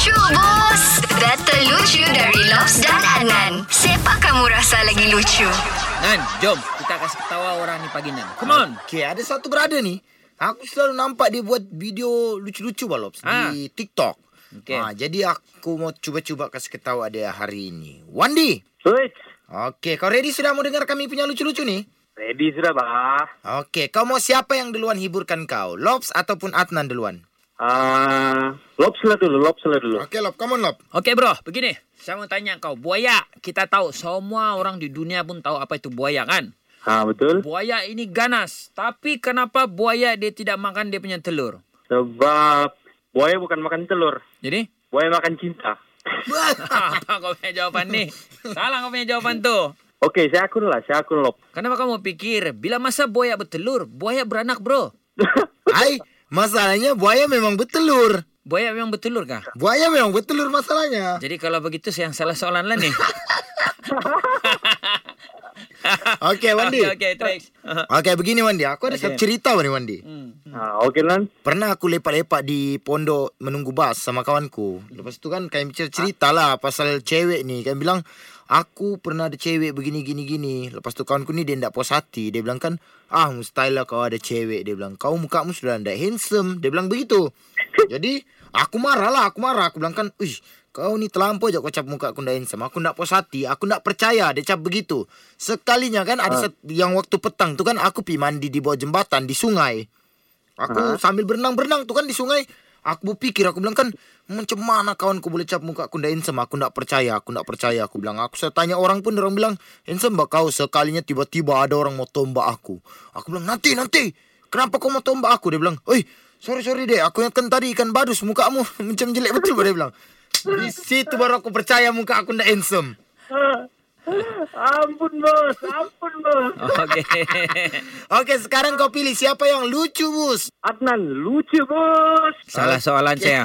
Lucu bos Data lucu dari Lobs dan Adnan Siapa kamu rasa lagi lucu? Nan, jom kita kasih ketawa orang ni pagi Nan. Come on. Okay, ada satu brother ni. Aku selalu nampak dia buat video lucu-lucu Balops Ah. di TikTok. Okey. Ha, jadi aku mau cuba-cuba kasih ketawa dia hari ini. Wandi. Wait, Okey, kau ready sudah mau dengar kami punya lucu-lucu ni? ready sudah bah. Okey, kau mau siapa yang duluan hiburkan kau? Lops ataupun Adnan duluan? Ah, lah dulu, lah dulu. Okey, Lop. Come on, Lop. Okey bro, begini. Saya mau tanya kau, buaya. Kita tahu semua orang di dunia pun tahu apa itu buaya kan? Ha, betul. Buaya ini ganas. Tapi kenapa buaya dia tidak makan dia punya telur? Sebab buaya bukan makan telur, Jadi? buaya makan cinta. apa kau punya jawaban ni? Salah kau punya jawaban tu. Okey, saya akun lah, saya akun lop. Kenapa kamu pikir bila masa buaya bertelur, buaya beranak bro? Hai, masalahnya buaya memang bertelur. Buaya memang bertelur kah? Buaya memang bertelur masalahnya. Jadi kalau begitu saya yang salah soalan lah ni. Okey, Wandi. Okey, okey, Trax. Okey, begini Wandi. Aku ada satu cerita ni, Wandi. Hmm. ha, okey lan. Pernah aku lepak-lepak di pondok menunggu bas sama kawanku. Lepas tu kan kami cerita lah pasal cewek ni. Kami bilang, aku pernah ada cewek begini gini gini. Lepas tu kawanku ni dia tidak puas hati. Dia bilang kan, ah mustahil lah kau ada cewek. Dia bilang, kau mukamu sudah tidak handsome. Dia bilang begitu. Jadi, aku marah lah, aku marah. Aku bilang kan, uish, kau ni terlampau je kau cap muka aku tidak handsome. Aku tidak puas hati. Aku tidak percaya dia cap begitu. Sekalinya kan ada set, yang waktu petang tu kan aku pi mandi di bawah jembatan di sungai. Aku sambil berenang-berenang tu kan di sungai. Aku berpikir, aku bilang kan, macam mana kawan aku boleh cap muka aku ndak handsome? Aku ndak percaya, aku ndak percaya. Aku bilang, aku saya tanya orang pun, orang bilang, handsome mbak kau. Sekalinya tiba-tiba ada orang mau tombak aku. Aku bilang, nanti, nanti. Kenapa kau mau tombak aku? Dia bilang, oi, sorry, sorry deh. Aku ingatkan tadi ikan badus mukamu macam jelek betul. Dia bilang. Di situ baru aku percaya muka aku ndak handsome. ampun bos, ampun bos. Okey. Oke, sekarang kau pilih siapa yang lucu, Bus. Adnan lucu bos. Salah soalan saya.